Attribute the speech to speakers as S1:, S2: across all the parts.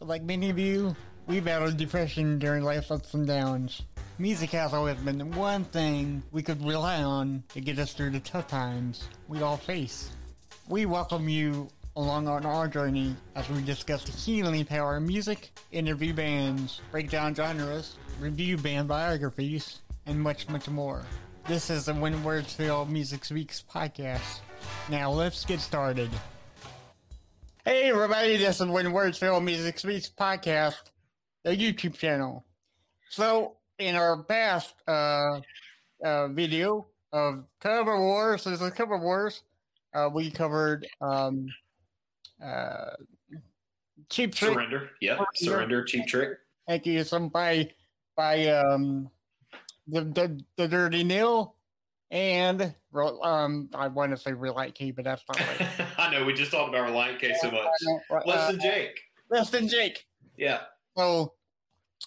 S1: Like many of you, we battled depression during life's ups and downs. Music has always been the one thing we could rely on to get us through the tough times we all face. We welcome you along on our journey as we discuss the healing power of music, interview bands, break down genres, review band biographies, and much, much more. This is the When Words Fail Music Speaks podcast. Now let's get started. Hey everybody, this is When Words Fail Music Speaks podcast, the YouTube channel. So in our past uh, uh, video of cover wars, this is cover wars. Uh, we covered um, uh, cheap trick.
S2: Surrender. Yep. Surrender. Cheap trick.
S1: Thank you. Some by by um the the, the dirty nil and um I want to say Relient K, but that's not right.
S2: I know we just talked about Relient K so much. Less than Jake.
S1: Less than Jake.
S2: Yeah.
S1: So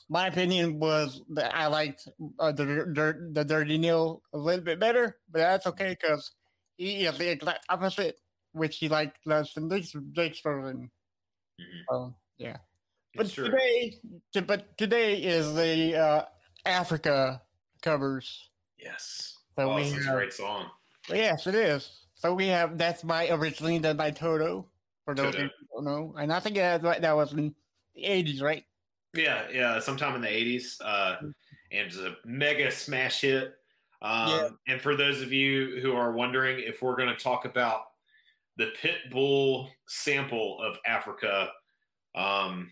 S1: my opinion was that I liked uh, the, the the dirty nil a little bit better, but that's okay because he is the exact opposite, which he liked less than Jake's, Jake's version.
S2: Mhm.
S1: So yeah. But
S2: true.
S1: today, t- but today is the uh, Africa covers.
S2: Yes.
S1: So
S2: oh,
S1: we
S2: this is a great song.
S1: Yes, it is. So we have that's my originally done by Toto. For those
S2: Toto.
S1: who don't know, and I think that that was in the eighties, right?
S2: Yeah, yeah, sometime in the '80s, uh, and it's a mega smash hit. Um,
S1: Yeah.
S2: And for those of you who are wondering if we're going to talk about the Pitbull sample of Africa, um,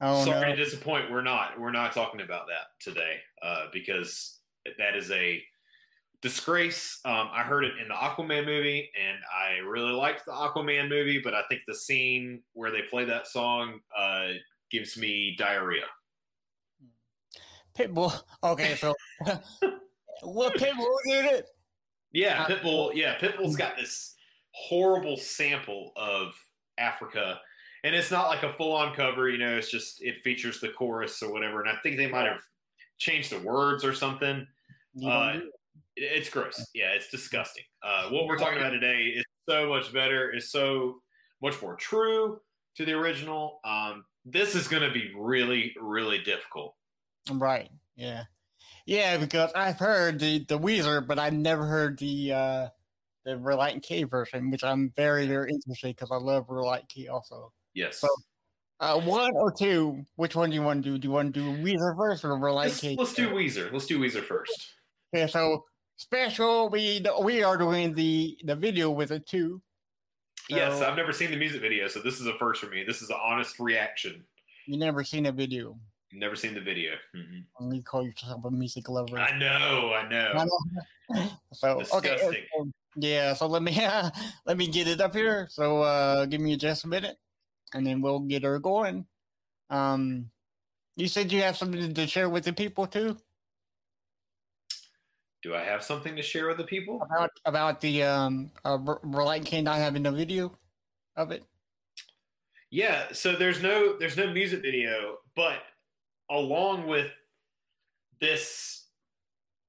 S1: Oh
S2: sorry
S1: no,
S2: to disappoint. We're not. We're not talking about that today uh, because that is a disgrace. Um, I heard it in the Aquaman movie, and I really liked the Aquaman movie, but I think the scene where they play that song uh, gives me diarrhea.
S1: Pitbull. Okay, so what Pitbull did it?
S2: Yeah,
S1: Uh,
S2: Pitbull. Yeah, Pitbull's got this horrible sample of Africa, and it's not like a full-on cover. You know, it's just it features the chorus or whatever. And I think they might have changed the words or something. Uh,
S1: don't do it.
S2: It- It's gross. Yeah, it's disgusting. Uh, what we're talking about today is so much better. Is so much more true to the original. Um, this is going to be really, really difficult.
S1: Right. Yeah. Yeah, because I've heard the the Weezer, but I've never heard the uh the Relient K version, which I'm very very interested because I love Relient K also.
S2: Yes.
S1: So, Uh, one or two? Which one do you want to do? Do you want to do Weezer first or Relient
S2: let's,
S1: K?
S2: let's do Weezer. Let's do Weezer first.
S1: Okay, so special. We we are doing the the video with it too.
S2: Yes, I've never seen the music video, so this is a first for me. This is an honest reaction.
S1: You never seen a video.
S2: Never seen the video. Mhm.
S1: You call yourself a music lover.
S2: I know, I know.
S1: So okay,
S2: Disgusting.
S1: so- yeah. So let me uh, let me get it up here. So uh give me just a minute, and then we'll get her going. Um, you said you have something to share with the people too
S2: Do I have something to share with the people?
S1: about about the um uh, Relient K not having a video of it.
S2: Yeah, so there's no there's no music video, but along with this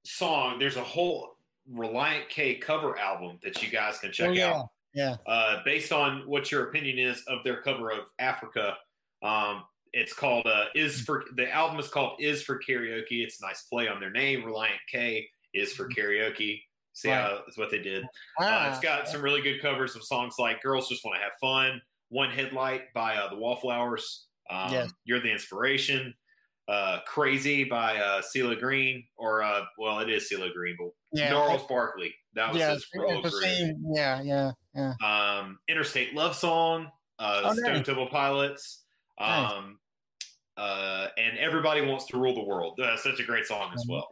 S2: song, there's a whole Relient K cover album that you guys can check
S1: Oh, yeah.
S2: out.
S1: Yeah.
S2: Uh, based on what your opinion is of their cover of Africa. Um, it's called uh, is for the album is called is for karaoke. It's a nice play on their name. Relient K is for karaoke. See how that's what they did. Uh,
S1: Ah,
S2: it's got some really good covers of songs like "Girls Just Want to Have Fun," "One Headlight" by uh, the Wallflowers, um,
S1: Yes.
S2: "You're the Inspiration," uh, "Crazy" by uh, CeeLo Green, or uh, well, it is CeeLo Green, but
S1: yeah.
S2: Gnarls Barkley. That was
S1: yeah,
S2: his
S1: it's
S2: solo
S1: the
S2: career.
S1: same. Yeah, yeah, yeah.
S2: Um, "Interstate Love Song," uh,
S1: Oh,
S2: Stone
S1: nice.
S2: Temple Pilots,
S1: Nice.
S2: Uh, and "Everybody Wants to Rule the World." Uh, such a great song as well.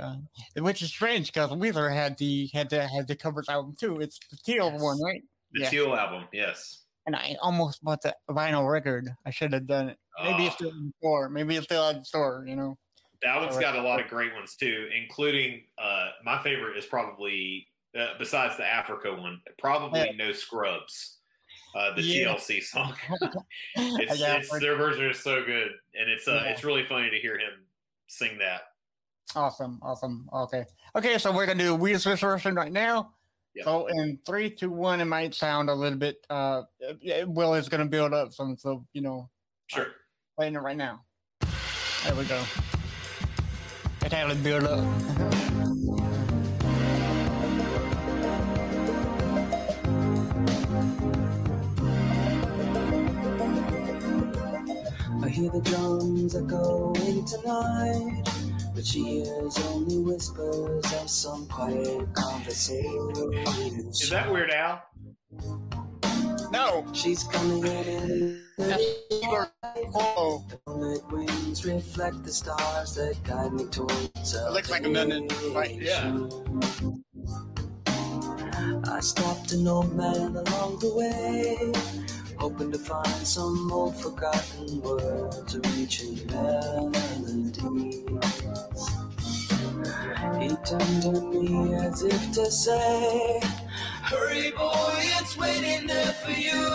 S1: Uh, which is strange because Weezer had the had the had the covers album too. It's the teal
S2: Yes.
S1: one, right?
S2: The. Teal album, yes.
S1: And I almost bought the vinyl record. I should have done it. Maybe it's
S2: Ah.
S1: still in the store. Maybe it's still at the store. You know.
S2: That one's got a lot of great ones too, including uh, my favorite is probably uh, besides the Africa one, probably
S1: Yeah.
S2: No Scrubs, uh, the
S1: Yeah.
S2: TLC song. it's,
S1: Yeah,
S2: it's their version is so good, and it's uh,
S1: Yeah.
S2: it's really funny to hear him sing that.
S1: Awesome, awesome. Okay, okay. So we're gonna do Weezer's version right now.
S2: Yep.
S1: So in three, two, one, it might sound a little bit. Uh, uh, Will is gonna build up some, so you know,
S2: Sure.
S1: Playing it right now. There we go. It had to build up.
S3: hear the drums echoing tonight, but she hears only whispers of some quiet conversation.
S2: Is that Weird Al?
S1: No!
S3: She's coming in.
S1: That's Igor Cuomo.
S3: Moonlit wings reflect the stars that guide me towards
S1: It looks like a minute, right?
S2: Yeah.
S3: I stopped an old man along the way, hoping to find some old forgotten words or reaching melodies. He turned to me as if to say, Hurry, boy, it's waiting there for you.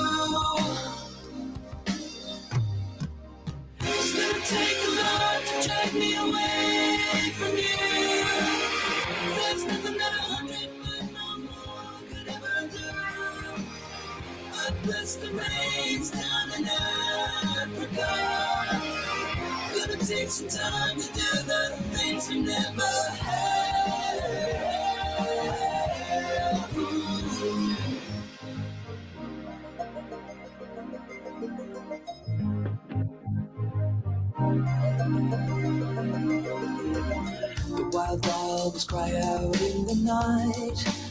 S3: It's gonna take a lot to drag me away bless the rains down in Africa. Gonna take some time to do the things we never had. The wild dogs cry out in the night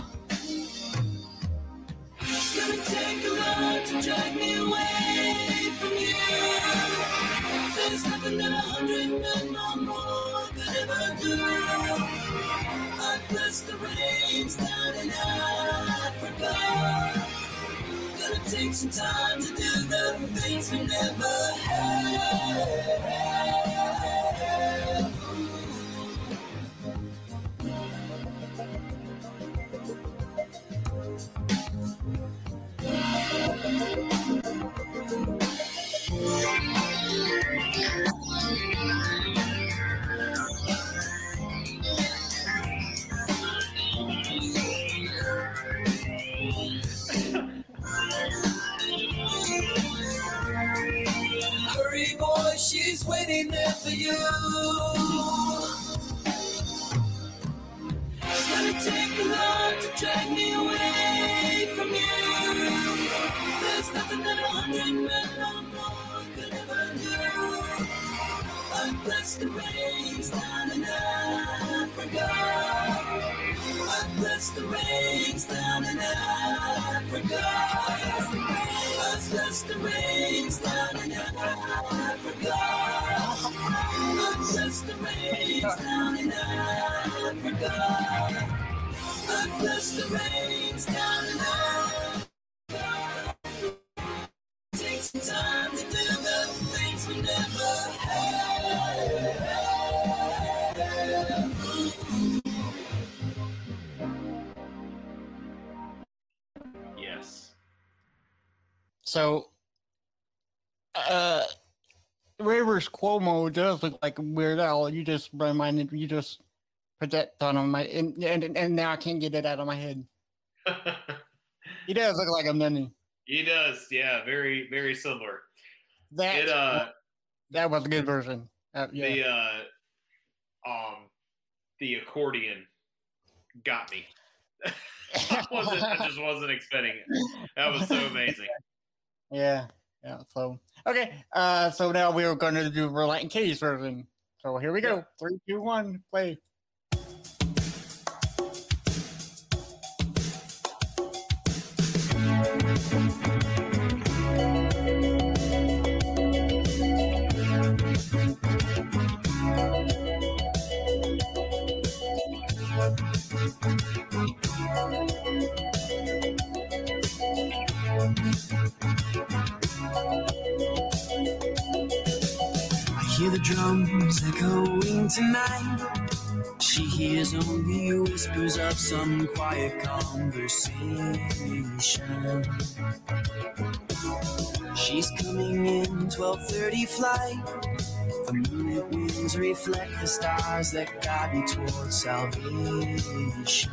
S3: Take a lot to drag me away from you. There's nothing that a hundred men or more could ever do. I bless the rains down in Africa. Gonna take some time to do the things we never had. I the rains down in Africa. I the rains down in Africa. I the rains down in Africa. I the rains down in Africa. I the rains down in Africa.
S1: So, uh, Rivers Cuomo does look like a Weird Al. You just reminded you just put that thought on my and, and and now I can't get it out of my head. He does look like a mini.
S2: he does. Yeah. Very, very similar.
S1: That
S2: It, uh,
S1: that was a good version. Uh, yeah.
S2: the, uh, um, the accordion got me. I wasn't, I just wasn't expecting it. That was so amazing.
S1: Yeah, yeah. So okay, uh, so now we are going to do Roulette and Katie's version. So here we go. Three, two, one, play.
S3: Drums echoing tonight. She hears only whispers of some quiet conversation. She's coming in 12:30 flight. The moonlit winds reflect the stars that guide me towards salvation.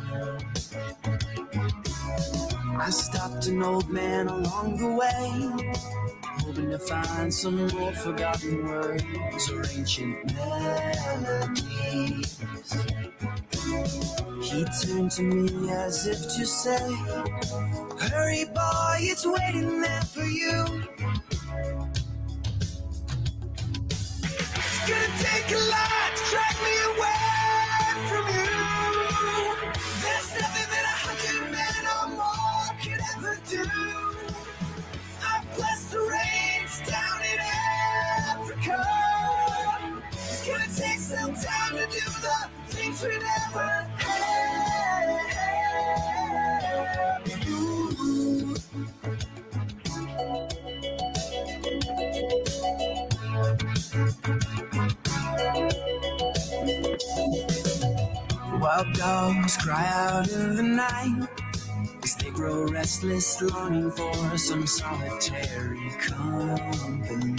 S3: I stopped an old man along the way, hoping to find some more forgotten words or ancient melodies. He turned to me as if to say, Hurry, boy, it's waiting there for you. It's gonna take a lot to drag me away had. Ooh. Wild dogs cry out in the night as they grow restless, longing for some solitary company.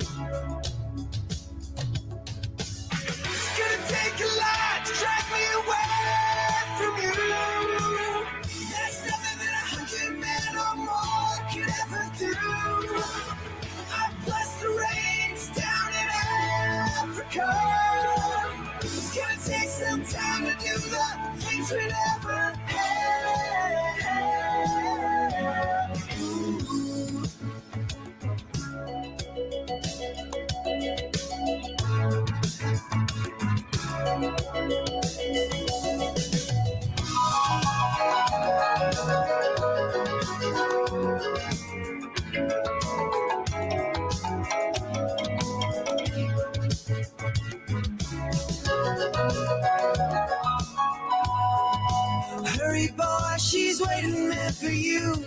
S3: Waiting for you.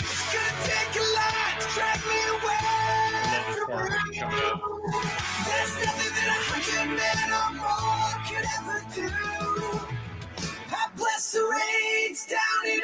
S3: It's gonna take a lot to drag me away. There's nothing that a hundred men or more could ever do. I bless the rains down in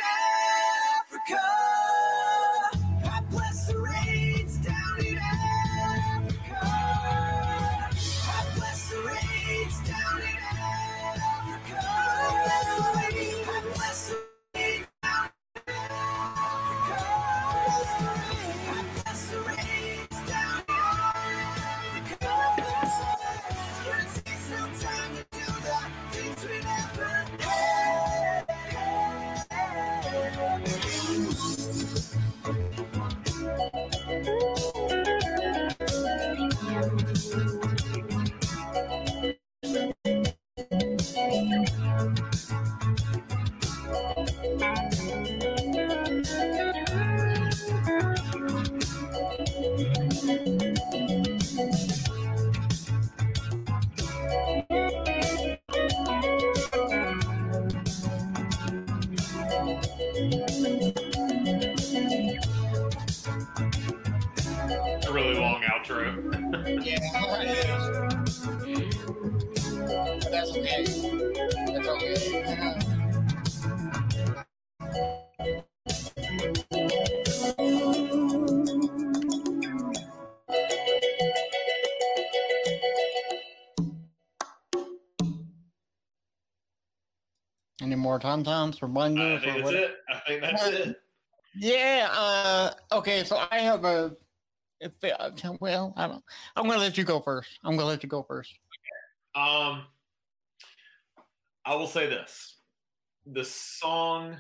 S1: Any more tom toms for
S2: I
S1: bungers?
S2: think
S1: or
S2: that's it. I think that's it.
S1: Yeah. Uh, okay. So I have a. If uh, well, I don't. I'm gonna let you go first. I'm gonna let you go first.
S2: Um, I will say this: the song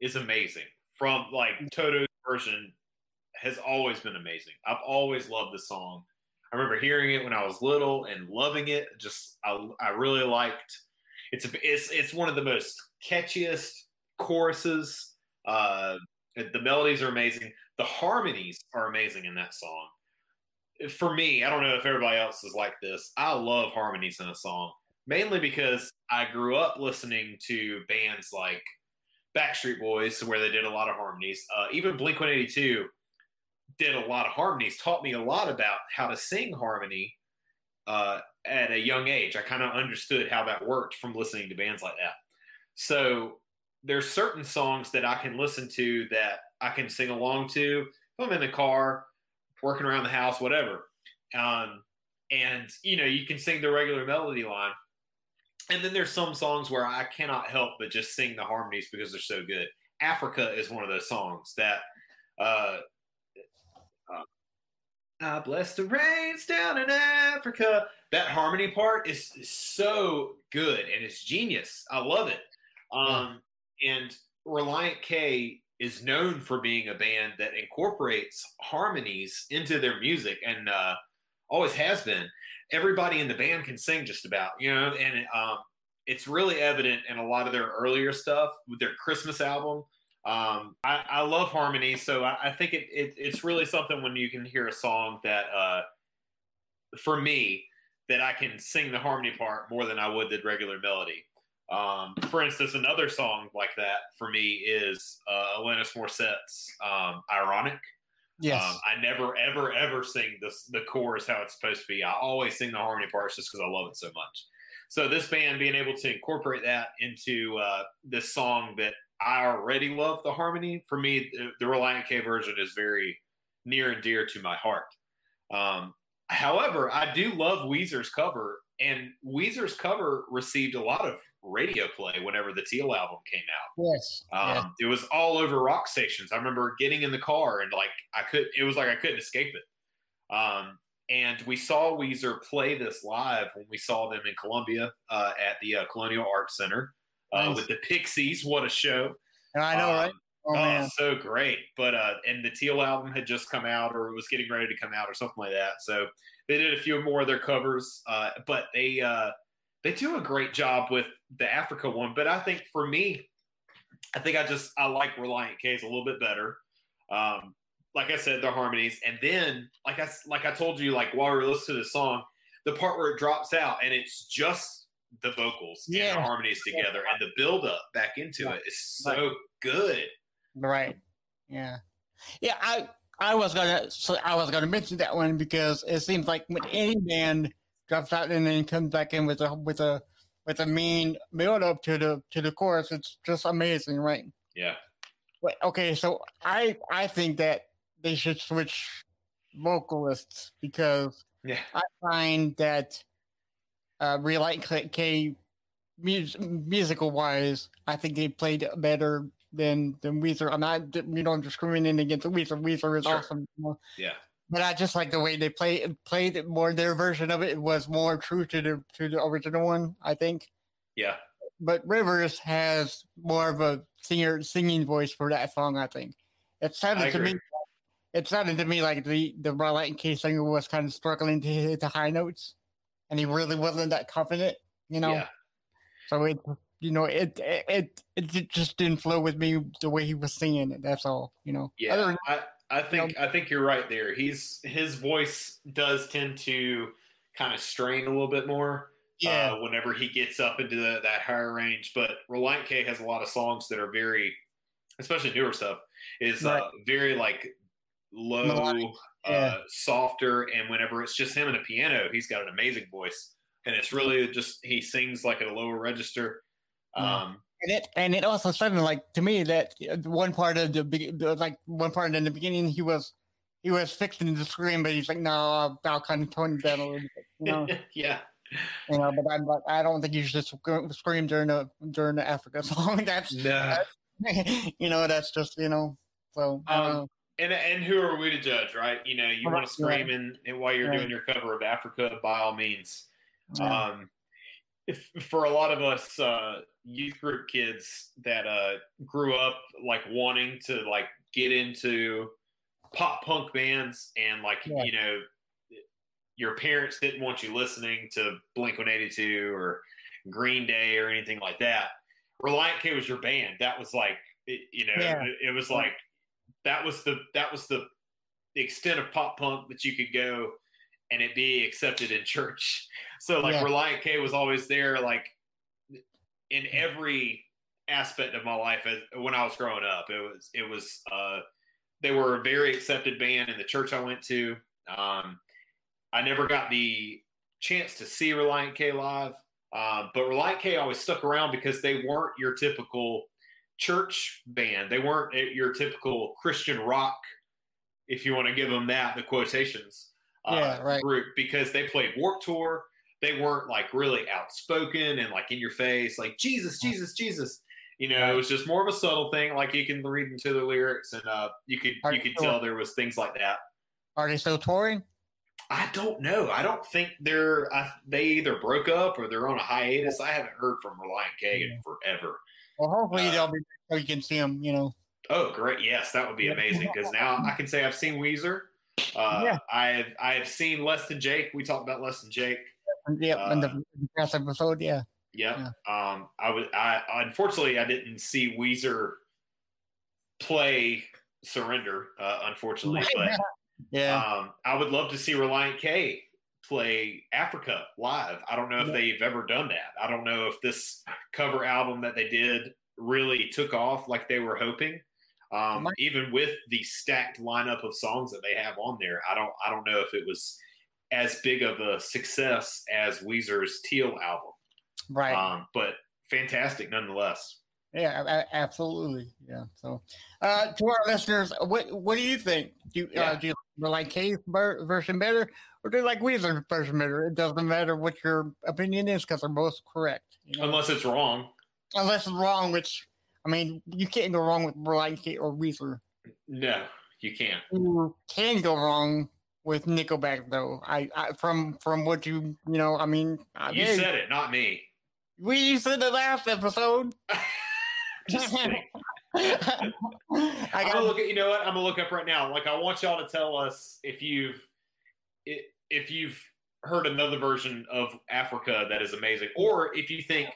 S2: is amazing. From like Toto's version has always been amazing. I've always loved this song. I remember hearing it when I was little and loving it. Just I, I really liked It's a, it's it's one of the most catchiest choruses. Uh, the melodies are amazing. The harmonies are amazing in that song. For me, I don't know if everybody else is like this. I love harmonies in a song, mainly because I grew up listening to bands like Backstreet Boys, where they did a lot of harmonies. Uh, even Blink 182 did a lot of harmonies, taught me a lot about how to sing harmony uh, at a young age. I kind of understood how that worked from listening to bands like that. So there's certain songs that I can listen to that I can sing along to if I'm in the car, working around the house, whatever. Um, and you know, you can sing the regular melody line. And then there's some songs where I cannot help but just sing the harmonies because they're so good. Africa is one of those songs that uh, uh, I bless the rains down in Africa. That harmony part is, is so good and it's genius. I love it. Um, And Relient K is known for being a band that incorporates harmonies into their music and uh, always has been. Everybody in the band can sing just about, you know, and um, it's really evident in a lot of their earlier stuff with their Christmas album. Um, I, I love harmony, so I, I think it, it, it's really something when you can hear a song that, uh, for me, that I can sing the harmony part more than I would the regular melody. Um, for instance, another song like that for me is uh, Alanis Morissette's um, "Ironic."
S1: Yes.
S2: Um, I never, ever, ever sing this, the chorus how it's supposed to be. I always sing the harmony parts just because I love it so much. So this band being able to incorporate that into uh, this song that I already love the harmony. For me, the, the Relient K version is very near and dear to my heart. Um, however, I do love Weezer's cover, and Weezer's cover received a lot of radio play whenever the Teal album came out.
S1: yes.
S2: Um,
S1: yeah.
S2: It was all over rock stations. I remember getting in the car and like I could, it was like I couldn't escape it. Um, and we saw Weezer play this live when we saw them in Columbia uh, at the uh, Colonial Arts Center uh,
S1: Nice.
S2: with the Pixies. What a show!
S1: I know,
S2: Um,
S1: right? Oh,
S2: Oh,
S1: man.
S2: so great. But uh and the Teal album had just come out or it was getting ready to come out or something like that. So they did a few more of their covers. Uh but they uh they do a great job with the Africa one. But I think for me, I think I just I like Relient K's a little bit better. Um like I said, the harmonies. And then like I like I told you, like while we were listening to the song, the part where it drops out and it's just the vocals and the harmonies together and the build up back into
S1: Right.
S2: it is so good.
S1: Right. Yeah. Yeah. I I was gonna so I was gonna mention that one because it seems like when any band drops out and then comes back in with a with a with a mean build up to the to the chorus, it's just amazing, right?
S2: Yeah.
S1: But okay, so I I think that they should switch vocalists because
S2: Yeah.
S1: I find that uh Relient K- K mus- musical wise, I think they played better than than Weezer. I'm not you know I'm discriminating against Weezer. Weezer is
S2: Sure.
S1: awesome, you know?
S2: Yeah.
S1: But I just like the way they play played it more. Their version of it was more true to the to the original one, I think.
S2: Yeah.
S1: But Rivers has more of a singer singing voice for that song. I think it sounded
S2: I
S1: to me. It sounded to me like the the Relient K singer was kind of struggling to hit the high notes, and he really wasn't that confident. You know.
S2: Yeah.
S1: So it, you know, it it it, it just didn't flow with me the way he was singing it. That's all. You know.
S2: Yeah.
S1: Other than-
S2: I, I think I think you're right there. He's his voice does tend to kind of strain a little bit more.
S1: yeah.
S2: Uh, whenever he gets up into the, that higher range, but Relient K has a lot of songs that are very, especially newer stuff, is
S1: Right.
S2: uh, very like low,
S1: Melodic,
S2: uh, softer, and whenever it's just him and a piano, he's got an amazing voice, and it's really just he sings like at a lower register.
S1: Yeah.
S2: Um,
S1: And it and it also sounded like to me that one part of the, the like one part in the beginning he was he was fixing to scream, but he's like, no, I'll, kind of tone down a little bit, you know.
S2: yeah,
S1: you know, but I'm like, I don't think you should sc- scream during the during the Africa song. That's
S2: no.
S1: you know, that's just you know. So
S2: Um. And and who are we to judge, right? You know, you want to scream in, and while you're
S1: Right.
S2: doing your cover of Africa, by all means.
S1: Yeah.
S2: Um, if for a lot of us uh, youth group kids that uh, grew up like wanting to like get into pop punk bands, and like
S1: Yeah.
S2: you know, your parents didn't want you listening to Blink One Eighty Two or Green Day or anything like that. Relient K was your band. That was like, it, you know,
S1: Yeah.
S2: it, it was like that was the that was the, the extent of pop punk that you could go and it be accepted in church. So like
S1: Yeah.
S2: Relient K was always there, like in every aspect of my life as, when I was growing up. It was it was uh, they were a very accepted band in the church I went to. Um, I never got the chance to see Relient K live, uh, but Relient K always stuck around because they weren't your typical church band. They weren't your typical Christian rock, if you want to give them that, the quotations uh,
S1: Yeah, right.
S2: group, because they played Warp Tour. They weren't like really outspoken and like in your face, like Jesus, Jesus, Jesus. You know, it was just more of a subtle thing. Like you can read into the lyrics, and uh, you could
S1: Are
S2: you could
S1: you-
S2: tell there was things like that.
S1: Are they still touring?
S2: I don't know. I don't think they're. I, they either broke up or they're on a hiatus. I haven't heard from Relient K in forever.
S1: Well, hopefully
S2: Uh,
S1: they'll be so you can see them. You know.
S2: Oh, great! Yes, that would be amazing because now I can say I've seen Weezer. Uh,
S1: Yeah.
S2: I've I have seen Less Than Jake. We talked about Less Than Jake.
S1: Yeah, in the
S2: Uh,
S1: the past episode, yeah.
S2: Yep. Um, I was. I unfortunately I didn't see Weezer play Surrender. Uh, unfortunately, but
S1: Yeah.
S2: um, I would love to see Relient K play Africa live. I don't know if
S1: Yeah.
S2: they've ever done that. I don't know if this cover album that they did really took off like they were hoping. Um, even with the stacked lineup of songs that they have on there, I don't I don't know if it was as big of a success as Weezer's Teal album.
S1: right.
S2: Um, but fantastic nonetheless.
S1: yeah, absolutely. Yeah. So, uh, to our listeners, what what do you think? Do you,
S2: Yeah.
S1: uh, do you like ver- version better, or do you like Weezer's version better? It doesn't matter what your opinion is because they're both correct. You know?
S2: Unless it's wrong.
S1: Unless it's wrong, which I mean, you can't go wrong with Relient K or Weezer.
S2: No, you can't.
S1: You can go wrong with Nickelback, though. I, I from from what you you know, I mean, I
S2: You
S1: mean,
S2: said it, not me.
S1: we said the last episode.
S2: Just kidding.
S1: I got
S2: gonna look at you know what I'm gonna look up right now. Like I want y'all to tell us if you've if you've heard another version of Africa that is amazing, or if you think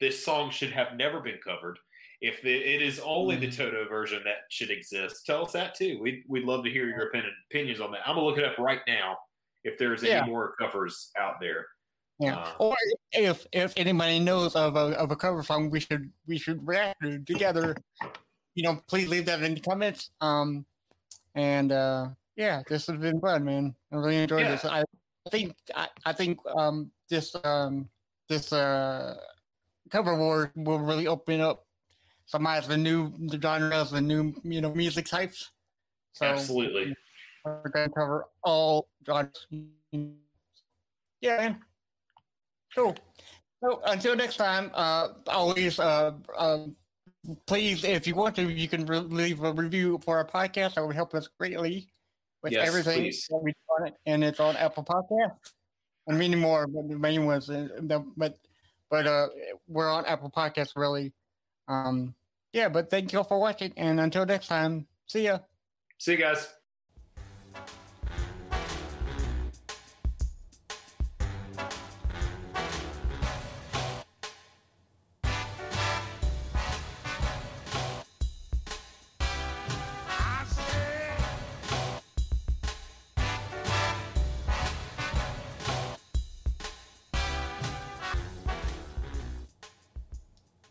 S2: this song should have never been covered. If it, it is only the
S1: Mm.
S2: Toto version that should exist, tell us that too. We'd, we'd love to hear your opinion, opinions on that. I'm gonna look it up right now if there's any more covers out there.
S1: Yeah.
S2: Uh,
S1: or if if anybody knows of a of a cover song we should we should react to together, you know, please leave that in the comments. Um, and uh, yeah, this has been fun, man. I really enjoyed
S2: Yeah.
S1: this. I think I, I think um this um this uh cover war will really open up some eyes to new the genres the new you know music types. So
S2: Absolutely.
S1: we're gonna cover all genres. Yeah, man. Cool. So until next time, uh, always, uh, um, please, if you want to, you can re- leave a review for our podcast. That would help us greatly with
S2: Yes,
S1: everything
S2: please.
S1: that we do on it, and it's on Apple Podcasts and many more. But the main ones, uh, but but uh, we're on Apple Podcasts really. Um, yeah, but thank you all for watching, and until next time, see ya.
S2: See you guys.